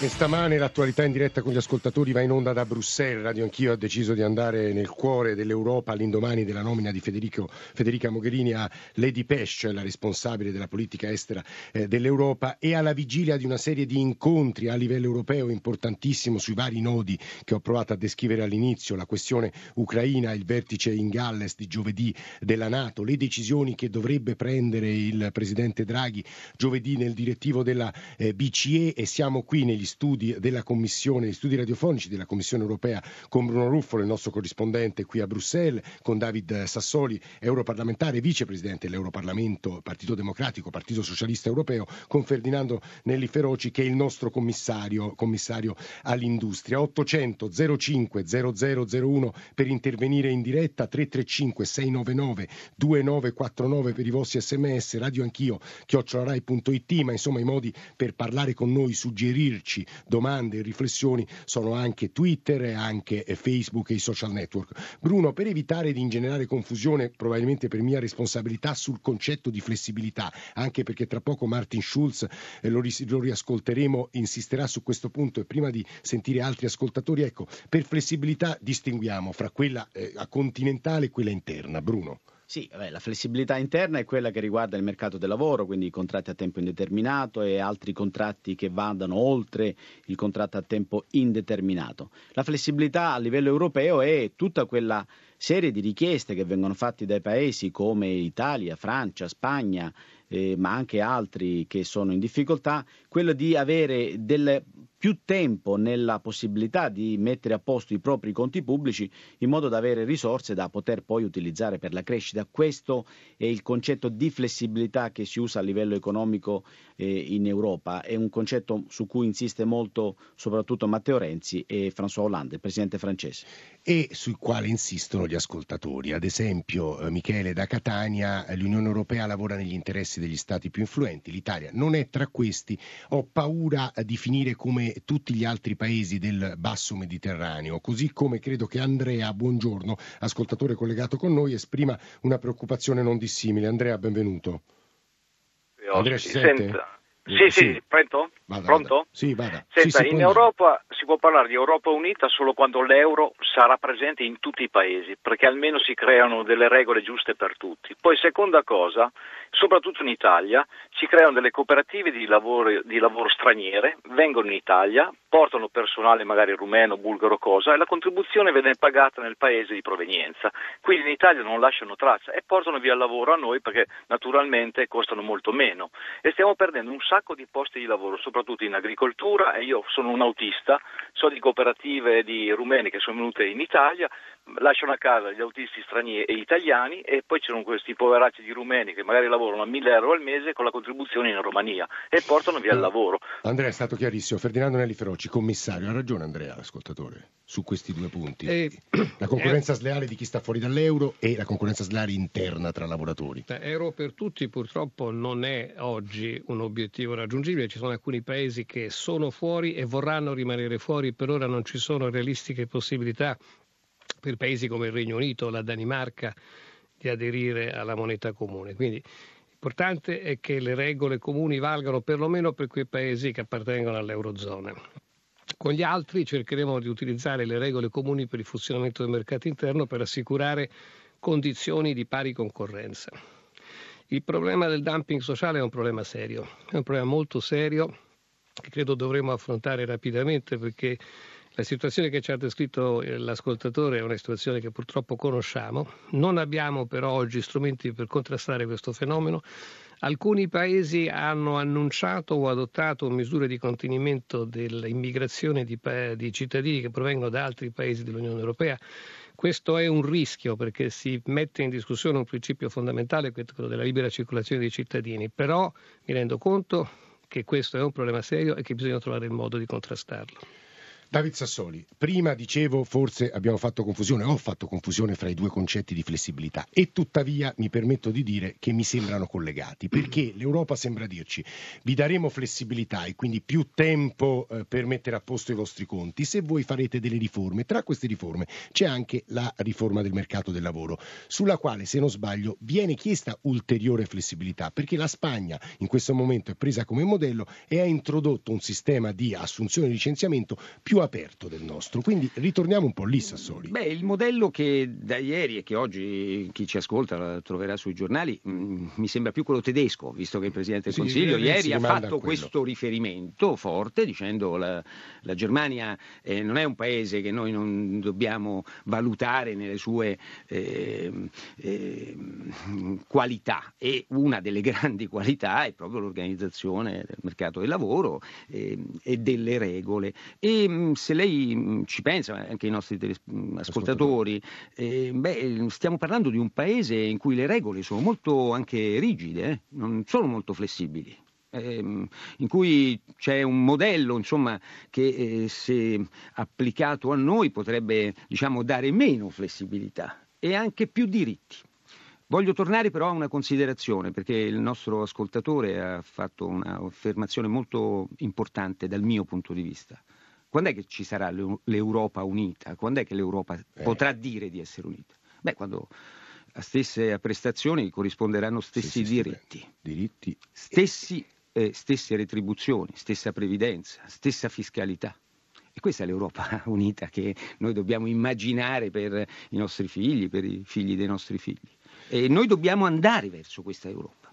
E stamane l'attualità in diretta con gli ascoltatori va in onda da Bruxelles. Radio Anch'io ha deciso di andare nel cuore dell'Europa all'indomani della nomina di Federico, Federica Mogherini a Lady Pesch, la responsabile della politica estera eh, dell'Europa, e alla vigilia di una serie di incontri a livello europeo importantissimo sui vari nodi che ho provato a descrivere all'inizio, la questione ucraina, il vertice in Galles di giovedì della Nato, le decisioni che dovrebbe prendere il presidente Draghi giovedì nel direttivo della eh, BCE e siamo qui negli studi della Commissione, gli studi radiofonici della Commissione europea con Bruno Ruffolo, il nostro corrispondente qui a Bruxelles, con David Sassoli, europarlamentare, vicepresidente dell'Europarlamento, Partito Democratico, Partito Socialista Europeo, con Ferdinando Nelli Feroci che è il nostro commissario, commissario all'industria. 800 05 0001 per intervenire in diretta, 335 699 2949 per i vostri sms, radio anch'io, chiocciolarai.it, ma insomma i modi per parlare con noi, suggerirci amici, domande riflessioni sono anche Twitter e anche Facebook e i social network. Bruno, per evitare di ingenerare confusione, probabilmente per mia responsabilità, sul concetto di flessibilità, anche perché tra poco Martin Schulz, eh, lo, ris- lo riascolteremo, insisterà su questo punto e prima di sentire altri ascoltatori, ecco, per flessibilità distinguiamo fra quella eh, continentale e quella interna. Bruno. Sì, beh, la flessibilità interna è quella che riguarda il mercato del lavoro, quindi i contratti a tempo indeterminato e altri contratti che vadano oltre il contratto a tempo indeterminato. La flessibilità a livello europeo è tutta quella serie di richieste che vengono fatte dai paesi come Italia, Francia, Spagna, eh, ma anche altri che sono in difficoltà, quello di avere del più tempo nella possibilità di mettere a posto i propri conti pubblici in modo da avere risorse da poter poi utilizzare per la crescita. Questo è il concetto di flessibilità che si usa a livello economico eh, in Europa, è un concetto su cui insiste molto soprattutto Matteo Renzi e François Hollande, il presidente francese. E sul quale insistono gli ascoltatori. Ad esempio, eh, Michele da Catania, l'Unione Europea lavora negli interessi degli stati più influenti, l'Italia non è tra questi. Ho paura di finire come tutti gli altri paesi del basso Mediterraneo, così come credo che Andrea, buongiorno, ascoltatore collegato con noi, esprima una preoccupazione non dissimile. Andrea, benvenuto. Andrea, ci sente? Senta. Sì, sì, sì, pronto? Vada, Pronto? Vada. Sì, vada. Senta, sì, in Europa si può parlare di Europa unita solo quando l'euro sarà presente in tutti i paesi, perché almeno si creano delle regole giuste per tutti. Poi, seconda cosa, soprattutto in Italia, si creano delle cooperative di lavoro, di lavoro straniere, vengono in Italia, portano personale magari rumeno, bulgaro, cosa, e la contribuzione viene pagata nel paese di provenienza. Quindi in Italia non lasciano traccia e portano via il lavoro a noi perché naturalmente costano molto meno. E stiamo perdendo un sacco di posti di lavoro, soprattutto in agricoltura e io sono un autista, so di cooperative di rumeni che sono venute in Italia, lasciano a casa gli autisti stranieri e italiani e poi ci sono questi poveracci di rumeni che magari lavorano a 1000 euro al mese con la contribuzione in Romania e portano via il lavoro. Andrea è stato chiarissimo, Ferdinando Nelli Feroci, commissario, ha ragione Andrea, ascoltatore, su questi due punti. Eh, la concorrenza eh, sleale di chi sta fuori dall'euro e la concorrenza sleale interna tra lavoratori. Euro per tutti purtroppo non è oggi un obiettivo raggiungibile, ci sono alcuni paesi che sono fuori e vorranno rimanere fuori, per ora non ci sono realistiche possibilità per paesi come il Regno Unito, la Danimarca, di aderire alla moneta comune. Quindi l'importante è che le regole comuni valgano perlomeno per quei paesi che appartengono all'Eurozona. Con gli altri cercheremo di utilizzare le regole comuni per il funzionamento del mercato interno per assicurare condizioni di pari concorrenza. Il problema del dumping sociale è un problema serio, è un problema molto serio che credo dovremo affrontare rapidamente perché la situazione che ci ha descritto eh, l'ascoltatore è una situazione che purtroppo conosciamo. Non abbiamo però oggi strumenti per contrastare questo fenomeno. Alcuni paesi hanno annunciato o adottato misure di contenimento dell'immigrazione di, di cittadini che provengono da altri paesi dell'Unione Europea. Questo è un rischio perché si mette in discussione un principio fondamentale, quello della libera circolazione dei cittadini, però mi rendo conto che questo è un problema serio e che bisogna trovare il modo di contrastarlo. David Sassoli, prima dicevo forse abbiamo fatto confusione, ho fatto confusione fra i due concetti di flessibilità e tuttavia mi permetto di dire che mi sembrano collegati perché l'Europa sembra dirci vi daremo flessibilità e quindi più tempo eh, per mettere a posto i vostri conti se voi farete delle riforme. Tra queste riforme c'è anche la riforma del mercato del lavoro sulla quale se non sbaglio viene chiesta ulteriore flessibilità perché la Spagna in questo momento è presa come modello e ha introdotto un sistema di assunzione e licenziamento più aperto del nostro. Quindi ritorniamo un po' lì, Sassoli. Beh, il modello che da ieri e che oggi chi ci ascolta troverà sui giornali mh, mm, mi sembra più quello tedesco, visto che il Presidente del sì, Consiglio ieri ha fatto questo riferimento forte dicendo la, la Germania eh, non è un paese che noi non dobbiamo valutare nelle sue eh, eh, qualità e una delle grandi qualità è proprio l'organizzazione del mercato del lavoro ehm, e delle regole. E, mm, se lei mm, ci pensa, anche i nostri mm, ascoltatori, eh, beh, stiamo parlando di un paese in cui le regole sono molto anche rigide, eh? non sono molto flessibili. Ehm, in cui c'è un modello insomma, che eh, se applicato a noi potrebbe diciamo, dare meno flessibilità e anche più diritti. Voglio tornare però a una considerazione, perché il nostro ascoltatore ha fatto un'affermazione molto importante dal mio punto di vista. Quando è che ci sarà l'Europa unita? Quando è che l'Europa eh. potrà dire di essere unita? Beh, quando a stesse prestazioni corrisponderanno stessi sì, diritti. diritti. Stessi, eh, stesse retribuzioni, stessa previdenza, stessa fiscalità. E questa è l'Europa unita che noi dobbiamo immaginare per i nostri figli, per i figli dei nostri figli. E noi dobbiamo andare verso questa Europa.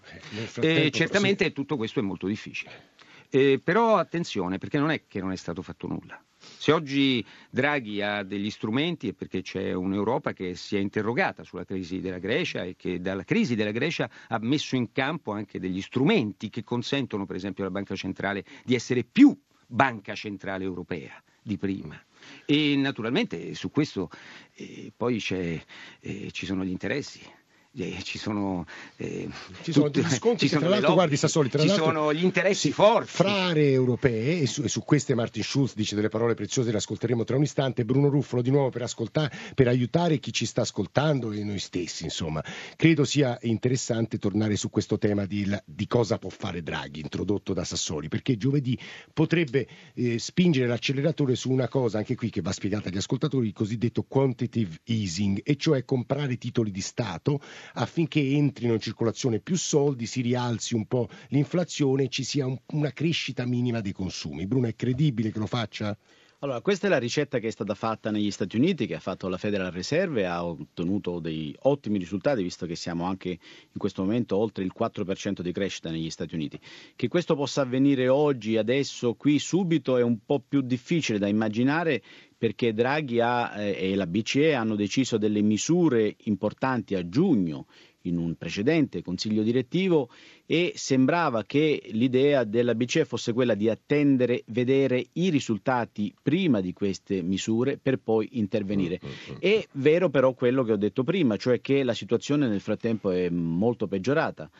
Eh, certamente sì. tutto questo è molto difficile. Eh, però attenzione, perché non è che non è stato fatto nulla. Se oggi Draghi ha degli strumenti è perché c'è un'Europa che si è interrogata sulla crisi della Grecia e che dalla crisi della Grecia ha messo in campo anche degli strumenti che consentono, per esempio, alla Banca Centrale di essere più Banca Centrale Europea di prima. E naturalmente su questo eh, poi eh, ci sono gli interessi eh, ci sono, eh, ci sono tutte, degli scontri che tra l'altro, guardi Sassoli, tra ci sono gli interessi sì, forti. Fra aree europee, e su, e su, queste Martin Schulz dice delle parole preziose, le ascolteremo tra un istante, Bruno Ruffolo di nuovo per, per aiutare chi ci sta ascoltando e noi stessi, insomma. Credo sia interessante tornare su questo tema di, di cosa può fare Draghi, introdotto da Sassoli, perché giovedì potrebbe eh, spingere l'acceleratore su una cosa, anche qui che va spiegata agli ascoltatori, il cosiddetto quantitative easing, e cioè comprare titoli di Stato affinché entrino in circolazione più soldi, si rialzi un po' l'inflazione e ci sia un, una crescita minima dei consumi. Bruno, è credibile che lo faccia? Allora, questa è la ricetta che è stata fatta negli Stati Uniti, che ha fatto la Federal Reserve ha ottenuto dei ottimi risultati, visto che siamo anche in questo momento oltre il 4% di crescita negli Stati Uniti. Che questo possa avvenire oggi, adesso, qui, subito, è un po' più difficile da immaginare perché Draghi ha, eh, e la BCE hanno deciso delle misure importanti a giugno in un precedente consiglio direttivo e sembrava che l'idea della BCE fosse quella di attendere, vedere i risultati prima di queste misure per poi intervenire. Mm, mm, mm. È vero però quello che ho detto prima, cioè che la situazione nel frattempo è molto peggiorata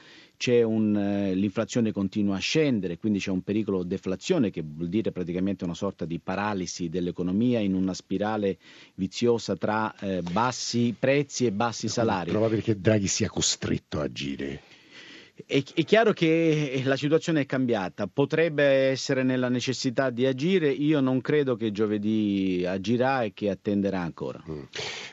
un, eh, l'inflazione continua a scendere, quindi c'è un pericolo deflazione che vuol dire praticamente una sorta di paralisi dell'economia in una spirale viziosa tra eh, bassi prezzi e bassi salari. Probabile che Draghi sia costretto a agire. È, è, chiaro che la situazione è cambiata, potrebbe essere nella necessità di agire, io non credo che giovedì agirà e che attenderà ancora. Mm.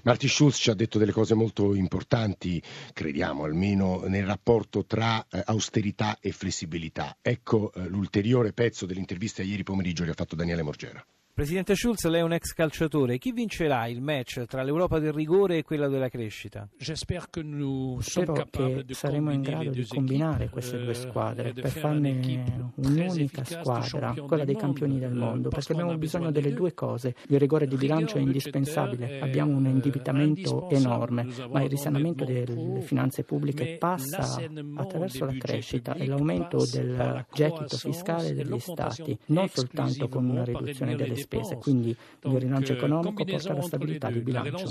Martin Schulz ci ha detto delle cose molto importanti, crediamo almeno, nel rapporto tra eh, austerità e flessibilità. Ecco eh, l'ulteriore pezzo dell'intervista ieri pomeriggio che ha fatto Daniele Morgera. Presidente Schulz, lei è un ex calciatore. Chi vincerà il match tra l'Europa del rigore e quella della crescita? Spero che saremo in grado di combinare queste due euh, squadre per farne un'unica squadra, quella dei campioni del mondo, perché abbiamo bisogno delle due cose. Il rigore di bilancio è indispensabile, abbiamo un indebitamento enorme, ma il risanamento delle finanze pubbliche passa attraverso la crescita e l'aumento del gettito fiscale degli Stati, non soltanto con una riduzione delle spese, quindi il rilancio economico porta alla stabilità di bilancio.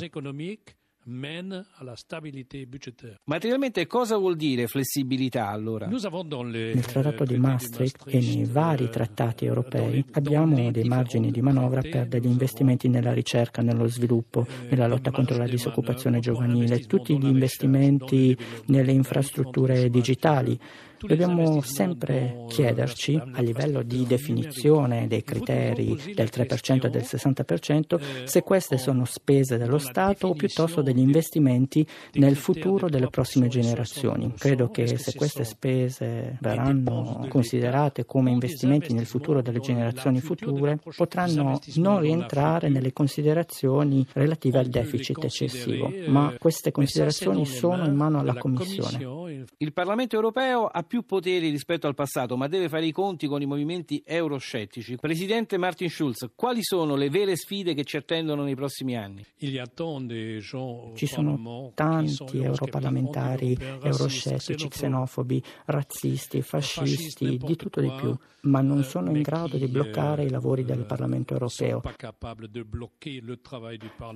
mène à la stabilité budgétaire. Materialmente cosa vuol dire flessibilità allora? Nel trattato di Maastricht e nei vari trattati europei abbiamo dei margini di manovra per degli investimenti nella ricerca, nello sviluppo, nella lotta contro la disoccupazione giovanile, tutti gli investimenti nelle infrastrutture digitali Dobbiamo sempre chiederci, a livello di definizione dei criteri del 3% e del 60%, se queste sono spese dello Stato o piuttosto degli investimenti nel futuro delle prossime generazioni. Credo che se queste spese verranno considerate come investimenti nel futuro delle generazioni future, potranno non rientrare nelle considerazioni relative al deficit eccessivo, ma queste considerazioni sono in mano alla Commissione. Il Parlamento europeo ha più poteri rispetto al passato, ma deve fare i conti con i movimenti euroscettici. Presidente Martin Schulz, quali sono le vere sfide che ci attendono nei prossimi anni? Ci sono tanti europarlamentari euroscettici, xenofobi, razzisti, fascisti, di tutto di più, ma non euh, sono in grado di bloccare i lavori del Parlamento europeo.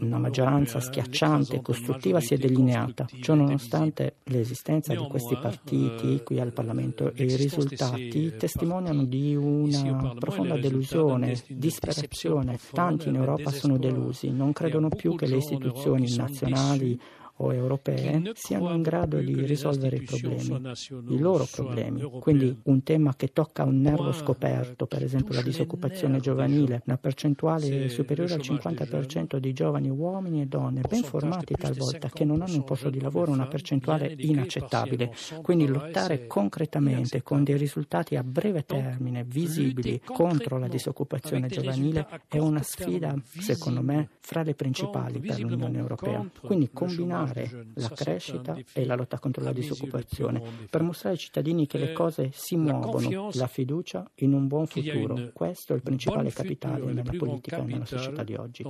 Una maggioranza schiacciante e costruttiva si è delineata. Ciononostante l'esistenza di questi partiti qui al Parlamento Parlamento e i risultati testimoniano di una profonda delusione, disperazione. Tanti in Europa sono delusi, non credono più che le istituzioni nazionali o europee siano in grado di risolvere i problemi, i loro problemi. Quindi un tema che tocca un nervo scoperto, per esempio la disoccupazione giovanile, una percentuale superiore al 50% di giovani uomini e donne, ben formati talvolta, che non hanno un posto di lavoro, una percentuale inaccettabile. Quindi lottare concretamente con dei risultati a breve termine, visibili, contro la disoccupazione giovanile è una sfida, secondo me, fra le principali per l'Unione Europea. Quindi combinare stimolare la crescita e la lotta contro la disoccupazione, per mostrare ai cittadini che le cose si muovono, la fiducia in un buon futuro. Questo è il principale capitale nella politica e nella società di oggi.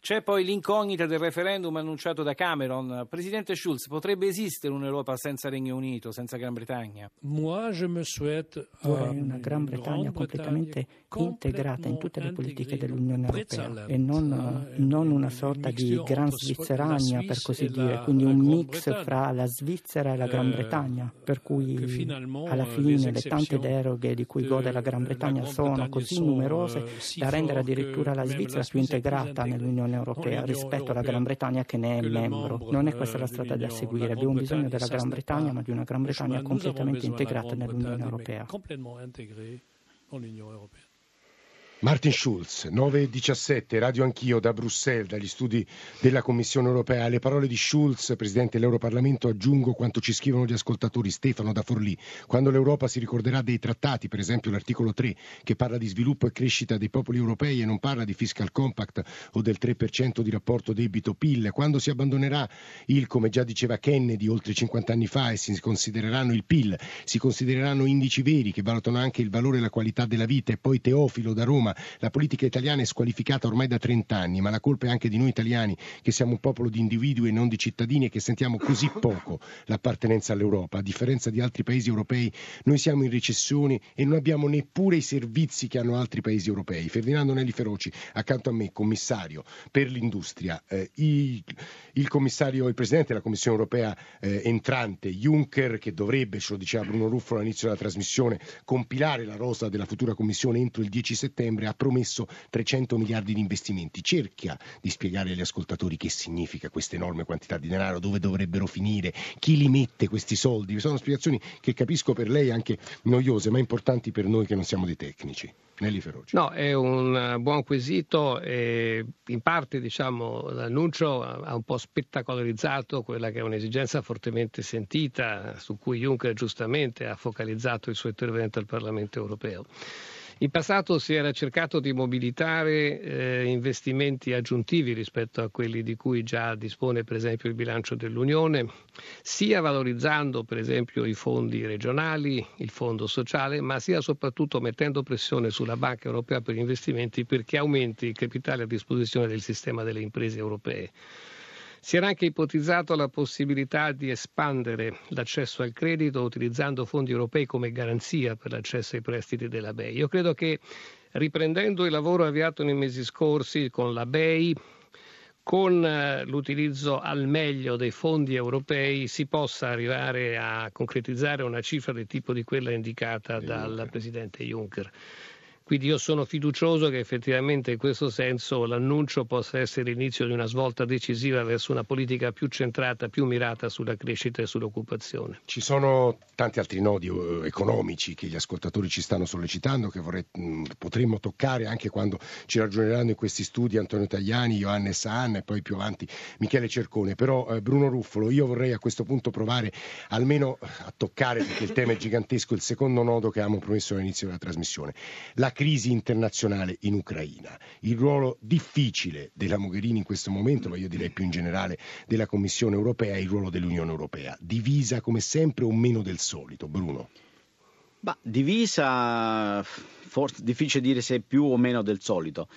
C'è poi l'incognita del referendum annunciato da Cameron. Presidente Schulz, potrebbe esistere un'Europa senza Regno Unito, senza Gran Bretagna? Vorrei una Gran Bretagna completamente integrata in tutte le politiche dell'Unione Europea e non, non una sorta di Gran Svizzera Bretagna, per così dire, quindi un mix fra la Svizzera e la Gran eh, Bretagna, per cui alla fine le tante deroghe di cui gode la Gran Bretagna sono così numerose da rendere addirittura la Svizzera più integrata nell'Unione Europea rispetto alla Gran Bretagna che ne è membro. Non è questa la strada da seguire, abbiamo bisogno della Gran Bretagna, ma di una Gran Bretagna completamente integrata nell'Unione Europea. Martin Schulz, 9.17, radio anch'io da Bruxelles, dagli studi della Commissione europea. Alle parole di Schulz, Presidente dell'Europarlamento, aggiungo quanto ci scrivono gli ascoltatori Stefano da Forlì. Quando l'Europa si ricorderà dei trattati, per esempio l'articolo 3, che parla di sviluppo e crescita dei popoli europei e non parla di fiscal compact o del 3% di rapporto debito-PIL, quando si abbandonerà il, come già diceva Kennedy oltre 50 anni fa, e si considereranno il PIL, si considereranno indici veri che valutano anche il valore e la qualità della vita e poi Teofilo da Roma. La politica italiana è squalificata ormai da 30 anni, ma la colpa è anche di noi italiani, che siamo un popolo di individui e non di cittadini e che sentiamo così poco l'appartenenza all'Europa. A differenza di altri paesi europei, noi siamo in recessione e non abbiamo neppure i servizi che hanno altri paesi europei. Ferdinando Nelli Feroci, accanto a me, commissario per l'industria, eh, il, il, commissario, il presidente della Commissione europea eh, entrante, Juncker, che dovrebbe, ce lo diceva Bruno Ruffo all'inizio della trasmissione, compilare la rosa della futura Commissione entro il 10 settembre settembre ha promesso 300 miliardi di investimenti. Cerca di spiegare agli ascoltatori che significa questa enorme quantità di denaro, dove dovrebbero finire, chi li mette questi soldi. Sono spiegazioni che capisco per lei anche noiose, ma importanti per noi che non siamo dei tecnici. Nelly Feroci. No, è un buon quesito e in parte diciamo, l'annuncio ha un po' spettacolarizzato quella che è un'esigenza fortemente sentita su cui Juncker giustamente ha focalizzato il suo intervento al Parlamento europeo. In passato si era cercato di mobilitare eh, investimenti aggiuntivi rispetto a quelli di cui già dispone per esempio il bilancio dell'Unione, sia valorizzando per esempio i fondi regionali, il fondo sociale, ma sia soprattutto mettendo pressione sulla Banca Europea per gli investimenti perché aumenti il capitale a disposizione del sistema delle imprese europee. Si era anche ipotizzato la possibilità di espandere l'accesso al credito utilizzando fondi europei come garanzia per l'accesso ai prestiti della BEI. Io credo che riprendendo il lavoro avviato nei mesi scorsi con la BEI, con eh, l'utilizzo al meglio dei fondi europei si possa arrivare a concretizzare una cifra del tipo di quella indicata dal Presidente Juncker. Quindi io sono fiducioso che effettivamente in questo senso l'annuncio possa essere l'inizio di una svolta decisiva verso una politica più centrata, più mirata sulla crescita e sull'occupazione. Ci sono tanti altri nodi eh, economici che gli ascoltatori ci stanno sollecitando, che vorrei, potremmo toccare anche quando ci ragioneranno in questi studi Antonio Tagliani, Johannes Hahn e poi più avanti Michele Cercone. Però eh, Bruno Ruffolo, io vorrei a questo punto provare almeno a toccare, perché il tema è gigantesco, il secondo nodo che abbiamo promesso all'inizio della trasmissione. La crisi internazionale in Ucraina, il ruolo difficile della Mogherini in questo momento, ma io direi più in generale della Commissione europea e il ruolo dell'Unione europea, divisa come sempre o meno del solito. Bruno. Bah, divisa, forse difficile dire se più o meno del solito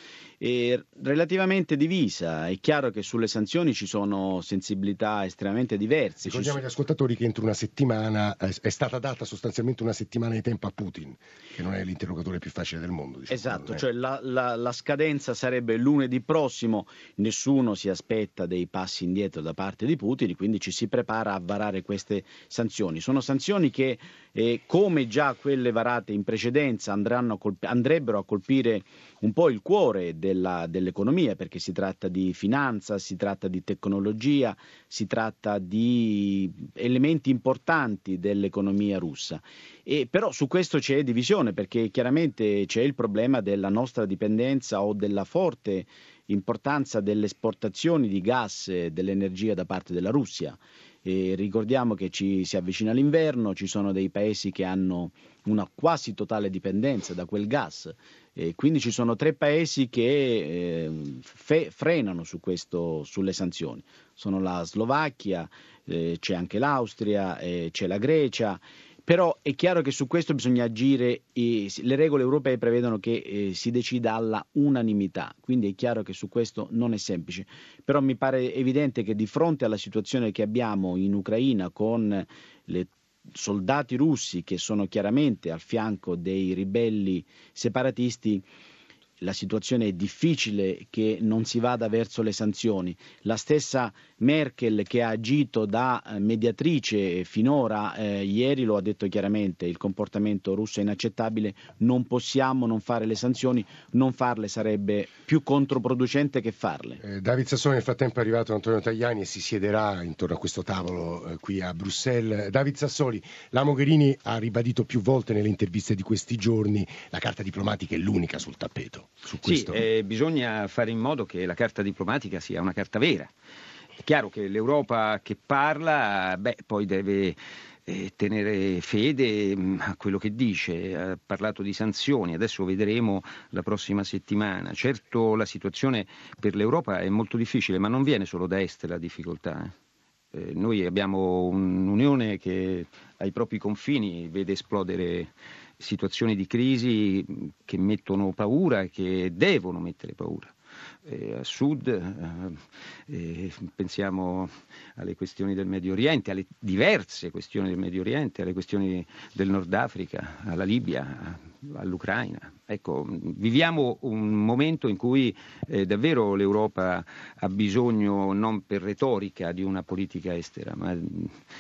e relativamente divisa. È chiaro che sulle sanzioni ci sono sensibilità estremamente diverse. Ricordiamo agli ascoltatori che entro una settimana è stata data sostanzialmente una settimana di tempo a Putin, che non è l'interlocutore più facile del mondo. Diciamo. Esatto, cioè la, la, la, scadenza sarebbe lunedì prossimo, nessuno si aspetta dei passi indietro da parte di Putin, quindi ci si prepara a varare queste sanzioni. Sono sanzioni che, eh, come già quelle varate in precedenza, a colp- andrebbero a colpire un po' il cuore della, dell'economia, perché si tratta di finanza, si tratta di tecnologia, si tratta di elementi importanti dell'economia russa. E però su questo c'è divisione, perché chiaramente c'è il problema della nostra dipendenza o della forte importanza delle esportazioni di gas e dell'energia da parte della Russia. E ricordiamo che ci si avvicina l'inverno, ci sono dei paesi che hanno una quasi totale dipendenza da quel gas e quindi ci sono tre paesi che eh, fe- frenano su questo, sulle sanzioni. Sono la Slovacchia, eh, c'è anche l'Austria, eh, c'è la Grecia. Però è chiaro che su questo bisogna agire, le regole europee prevedono che eh, si decida alla unanimità, quindi è chiaro che su questo non è semplice. Però mi pare evidente che di fronte alla situazione che abbiamo in Ucraina con le soldati russi che sono chiaramente al fianco dei ribelli separatisti, la situazione è difficile che non si vada verso le sanzioni. La stessa Merkel che ha agito da eh, mediatrice finora, eh, ieri lo ha detto chiaramente, il comportamento russo è inaccettabile, non possiamo non fare le sanzioni, non farle sarebbe più controproducente che farle. Eh, David Sassoni nel frattempo è arrivato Antonio Tagliani e si siederà intorno a questo tavolo eh, qui a Bruxelles. David Sassoli, la Mogherini ha ribadito più volte nelle interviste di questi giorni la carta diplomatica è l'unica sul tappeto. Su sì, eh, bisogna fare in modo che la carta diplomatica sia una carta vera. È chiaro che l'Europa che parla, beh, poi deve eh, tenere fede mm, a quello che dice, ha parlato di sanzioni, adesso vedremo la prossima settimana. Certo la situazione per l'Europa è molto difficile, ma non viene solo da est la difficoltà. Eh. eh noi abbiamo un'Unione che ai propri confini vede esplodere situazioni di crisi che mettono paura e che devono mettere paura eh, a sud, eh, pensiamo alle questioni del Medio Oriente, alle diverse questioni del Medio Oriente, alle questioni del Nord Africa, alla Libia, all'Ucraina. Ecco, viviamo un momento in cui eh, davvero l'Europa ha bisogno non per retorica di una politica estera, ma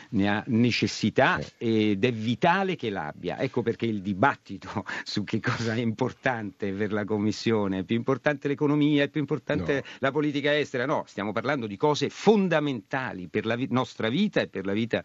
ne ha necessità eh. ed è vitale che l'abbia. Ecco perché il dibattito su che cosa è importante per la Commissione, è più importante l'economia, è più importante no. la politica estera, no, stiamo parlando di cose fondamentali per la vi- nostra vita e per la vita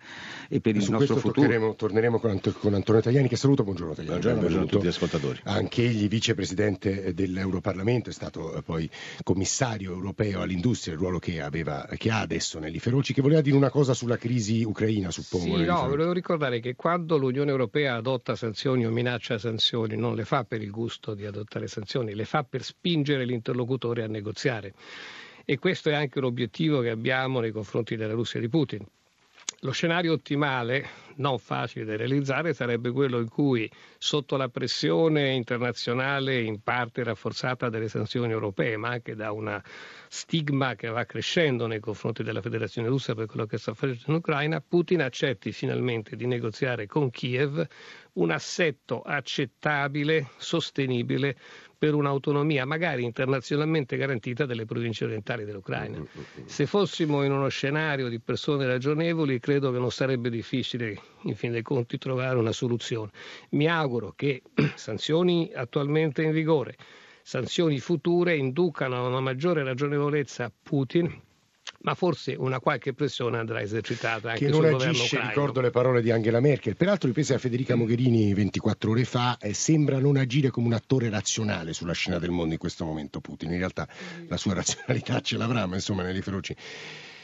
e per e il nostro futuro. Torneremo con, Ant- con, Antonio Tajani, che saluto, buongiorno Tajani. Buongiorno, buongiorno a tutti gli ascoltatori. Anche egli vicepresidente dell'Europarlamento, è stato eh, poi commissario europeo all'industria, il ruolo che, aveva, che ha adesso Nelly Feroci, che voleva dire una cosa sulla crisi ucraina, suppongo. Sì, no, volevo ricordare che quando l'Unione Europea adotta sanzioni o minaccia sanzioni, non le fa per il gusto di adottare sanzioni, le fa per spingere l'interlocutore a negoziare. E questo è anche l'obiettivo che abbiamo nei confronti della Russia di Putin. Lo scenario ottimale, non facile da realizzare, sarebbe quello in cui, sotto la pressione internazionale in parte rafforzata dalle sanzioni europee, ma anche da una stigma che va crescendo nei confronti della Federazione russa per quello che sta facendo in Ucraina, Putin accetti finalmente di negoziare con Kiev un assetto accettabile, sostenibile per un'autonomia magari internazionalmente garantita delle province orientali dell'Ucraina. Mm, mm, mm, Se fossimo in uno scenario di persone ragionevoli, credo che non sarebbe difficile, in fin dei conti, trovare una soluzione. Mi auguro che sanzioni attualmente in vigore, sanzioni future inducano a una maggiore ragionevolezza a Putin ma forse una qualche pressione andrà esercitata anche che sul non agisce, ricordo le parole di Angela Merkel, peraltro riprese a Federica Mogherini 24 ore fa, eh, sembra non agire come un attore razionale sulla scena del mondo in questo momento Putin, in realtà la sua razionalità ce l'avrà, ma insomma nelle feroci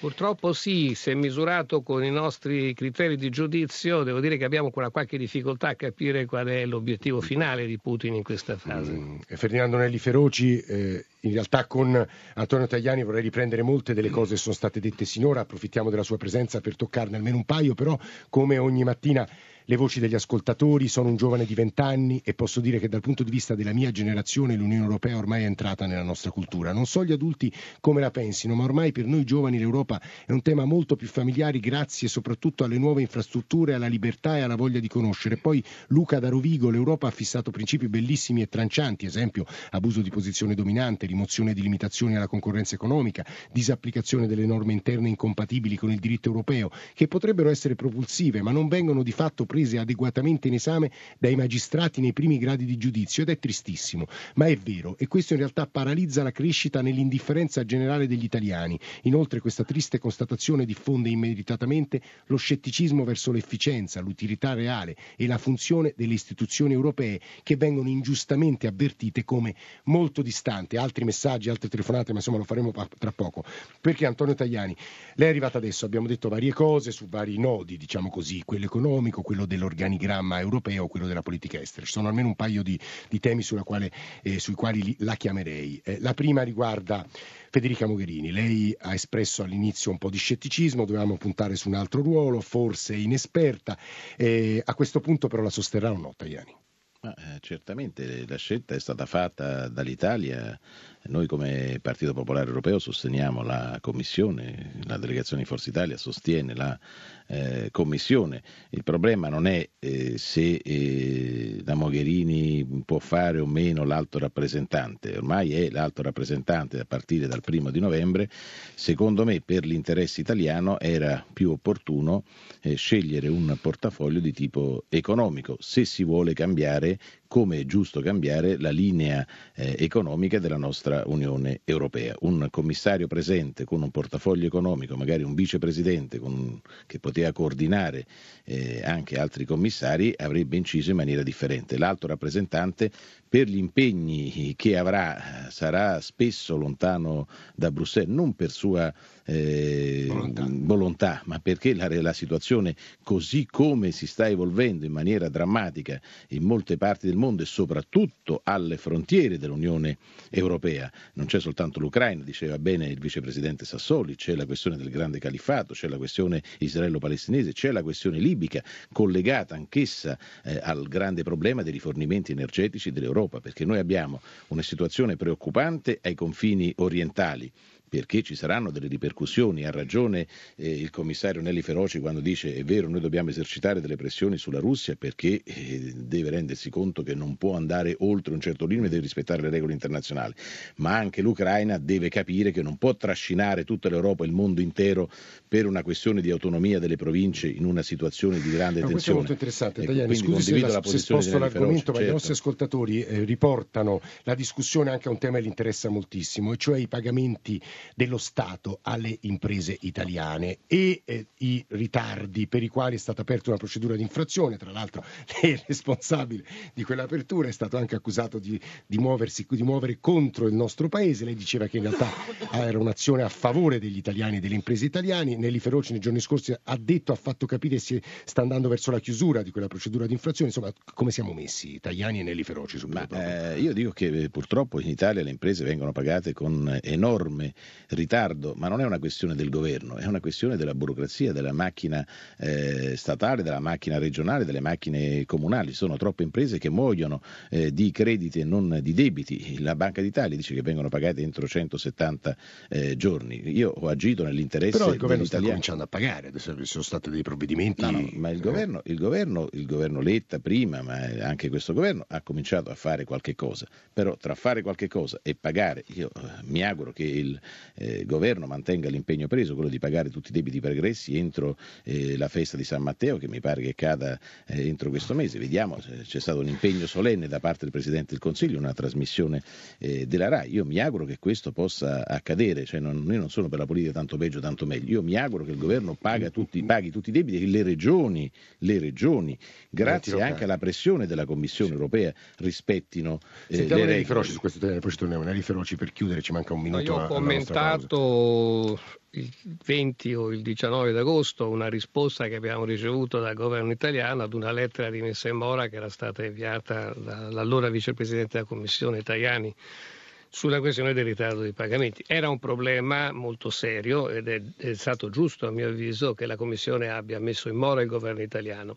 Purtroppo sì, se misurato con i nostri criteri di giudizio, devo dire che abbiamo una qualche difficoltà a capire qual è l'obiettivo finale di Putin in questa fase. Mm, Ferdinando Nelli Feroci, eh, in realtà con Antonio Tagliani vorrei riprendere molte delle cose che sono state dette sinora, approfittiamo della sua presenza per toccarne almeno un paio, però come ogni mattina le voci degli ascoltatori, sono un giovane di vent'anni e posso dire che dal punto di vista della mia generazione l'Unione Europea ormai è entrata nella nostra cultura. Non so gli adulti come la pensino, ma ormai per noi giovani l'Europa è un tema molto più familiare grazie soprattutto alle nuove infrastrutture, alla libertà e alla voglia di conoscere. Poi Luca da Rovigo, l'Europa ha fissato principi bellissimi e trancianti, esempio abuso di posizione dominante, rimozione di limitazioni alla concorrenza economica, disapplicazione delle norme interne incompatibili con il diritto europeo, che potrebbero essere propulsive ma non vengono di fatto prese prese adeguatamente in esame dai magistrati nei primi gradi di giudizio ed è tristissimo, ma è vero e questo in realtà paralizza la crescita nell'indifferenza generale degli italiani. Inoltre questa triste constatazione diffonde immeritatamente lo scetticismo verso l'efficienza, l'utilità reale e la funzione delle istituzioni europee che vengono ingiustamente avvertite come molto distanti. Altri messaggi, altre telefonate, ma insomma lo faremo tra poco. Perché Antonio Tajani, lei è arrivata adesso, abbiamo detto varie cose su vari nodi, diciamo così, quello economico, quello dell'organigramma europeo, quello della politica estera. Ci sono almeno un paio di, di temi quale, eh, sui quali la chiamerei. Eh, la prima riguarda Federica Mogherini. Lei ha espresso all'inizio un po' di scetticismo, dovevamo puntare su un altro ruolo, forse inesperta. Eh, a questo punto però la sosterrà o no, Tajani? Ma, eh, certamente la scelta è stata fatta dall'Italia noi come Partito Popolare Europeo sosteniamo la Commissione, la delegazione di Forza Italia sostiene la eh, Commissione. Il problema non è eh, se eh, la Mogherini può fare o meno l'alto rappresentante, ormai è l'alto rappresentante a partire dal primo di novembre. Secondo me per l'interesse italiano era più opportuno eh, scegliere un portafoglio di tipo economico se si vuole cambiare come è giusto cambiare la linea eh, economica della nostra Unione Europea. Un commissario presente con un portafoglio economico, magari un vicepresidente con, che poteva coordinare eh, anche altri commissari, avrebbe inciso in maniera differente. L'alto rappresentante per gli impegni che avrà sarà spesso lontano da Bruxelles, non per sua eh, volontà. volontà. ma perché la, la, situazione così come si sta evolvendo in maniera drammatica in molte parti del mondo e soprattutto alle frontiere dell'Unione Europea, non c'è soltanto l'Ucraina, diceva bene il vicepresidente Sassoli, c'è la questione del grande califato, c'è la questione israelo-palestinese, c'è la questione libica collegata anch'essa eh, al grande problema dei rifornimenti energetici dell'Europa Europa, perché noi abbiamo una situazione preoccupante ai confini orientali perché ci saranno delle ripercussioni. Ha ragione eh, il commissario Nelli Feroci quando dice è vero, noi dobbiamo esercitare delle pressioni sulla Russia perché eh, deve rendersi conto che non può andare oltre un certo limite e deve rispettare le regole internazionali, ma anche l'Ucraina deve capire che non può trascinare tutta l'Europa, il mondo intero per una questione di autonomia delle province in una situazione di grande ma tensione. Questo è molto interessante, ecco, Tagliani, scusi se, la, se sposto l'argomento, ma certo. i nostri ascoltatori eh, riportano la discussione anche a un tema che li interessa moltissimo, e cioè i pagamenti dello Stato alle imprese italiane e eh, i ritardi per i quali è stata aperta una procedura di infrazione. Tra l'altro lei è responsabile di quell'apertura, è stato anche accusato di, di, muoversi, di muovere contro il nostro paese. Lei diceva che in realtà era un'azione a favore degli italiani e delle imprese italiane. Nelli Feroci nei giorni scorsi ha detto, ha fatto capire che si sta andando verso la chiusura di quella procedura di infrazione. Insomma, come siamo messi, italiani e Nelli Feroci? Ma, eh, io dico che purtroppo in Italia le imprese vengono pagate con enorme ritardo, ma non è una questione del governo, è una questione della burocrazia, della macchina eh, statale, della macchina regionale, delle macchine comunali. Ci sono troppe imprese che muoiono eh, di crediti e non di debiti. La Banca d'Italia dice che vengono pagate entro 170 eh, giorni. Io ho agito nell'interesse Però il governo sta cominciando a pagare, adesso ci sono stati dei provvedimenti. No, no, ma il governo, il, governo, il governo Letta prima, ma anche questo governo ha cominciato a fare qualche cosa. Però tra fare qualche cosa e pagare, io eh, mi auguro che il eh, governo mantenga l'impegno preso, quello di pagare tutti i debiti pregressi entro eh, la festa di San Matteo, che mi pare che cada eh, entro questo mese. Vediamo, c'è stato un impegno solenne da parte del Presidente del Consiglio, una trasmissione eh, della RAI. Io mi auguro che questo possa accadere, cioè non, io non sono per la politica tanto peggio, tanto meglio. Io mi auguro che il governo tutti, paghi tutti i debiti e le regioni, le regioni grazie anche alla pressione della Commissione europea, rispettino eh, Sentiamo le regole. Feroci su questo tema, poi ci torniamo. Neri Feroci per chiudere, ci manca un minuto. No, io ho commentato il 20 o il 19 d'agosto una risposta che abbiamo ricevuto dal governo italiano ad una lettera di messa in mora che era stata inviata dall'allora vicepresidente della Commissione Tajani sulla questione del ritardo dei pagamenti. Era un problema molto serio ed è, è stato giusto a mio avviso che la Commissione abbia messo in mora il governo italiano.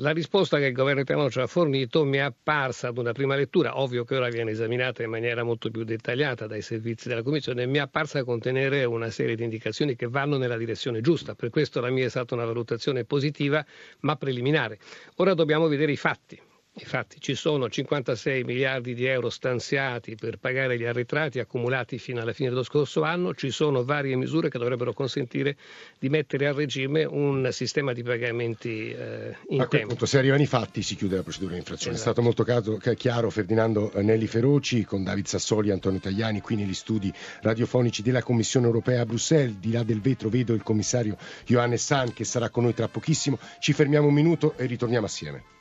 La risposta che il governo italiano ci ha fornito mi è apparsa ad una prima lettura, ovvio che ora viene esaminata in maniera molto più dettagliata dai servizi della Commissione, mi è apparsa contenere una serie di indicazioni che vanno nella direzione giusta. Per questo la mia è stata una valutazione positiva ma preliminare. Ora dobbiamo vedere i fatti. Infatti ci sono 56 miliardi di euro stanziati per pagare gli arretrati accumulati fino alla fine dello scorso anno, ci sono varie misure che dovrebbero consentire di mettere a regime un sistema di pagamenti eh, in a tempo. Punto, se arrivano i fatti si chiude la procedura di infrazione. Esatto. È stato molto chiaro Ferdinando Nelli Feroci con David Sassoli e Antonio Tagliani qui negli studi radiofonici della Commissione europea a Bruxelles. Di là del vetro vedo il commissario Johannes San che sarà con noi tra pochissimo. Ci fermiamo un minuto e ritorniamo assieme.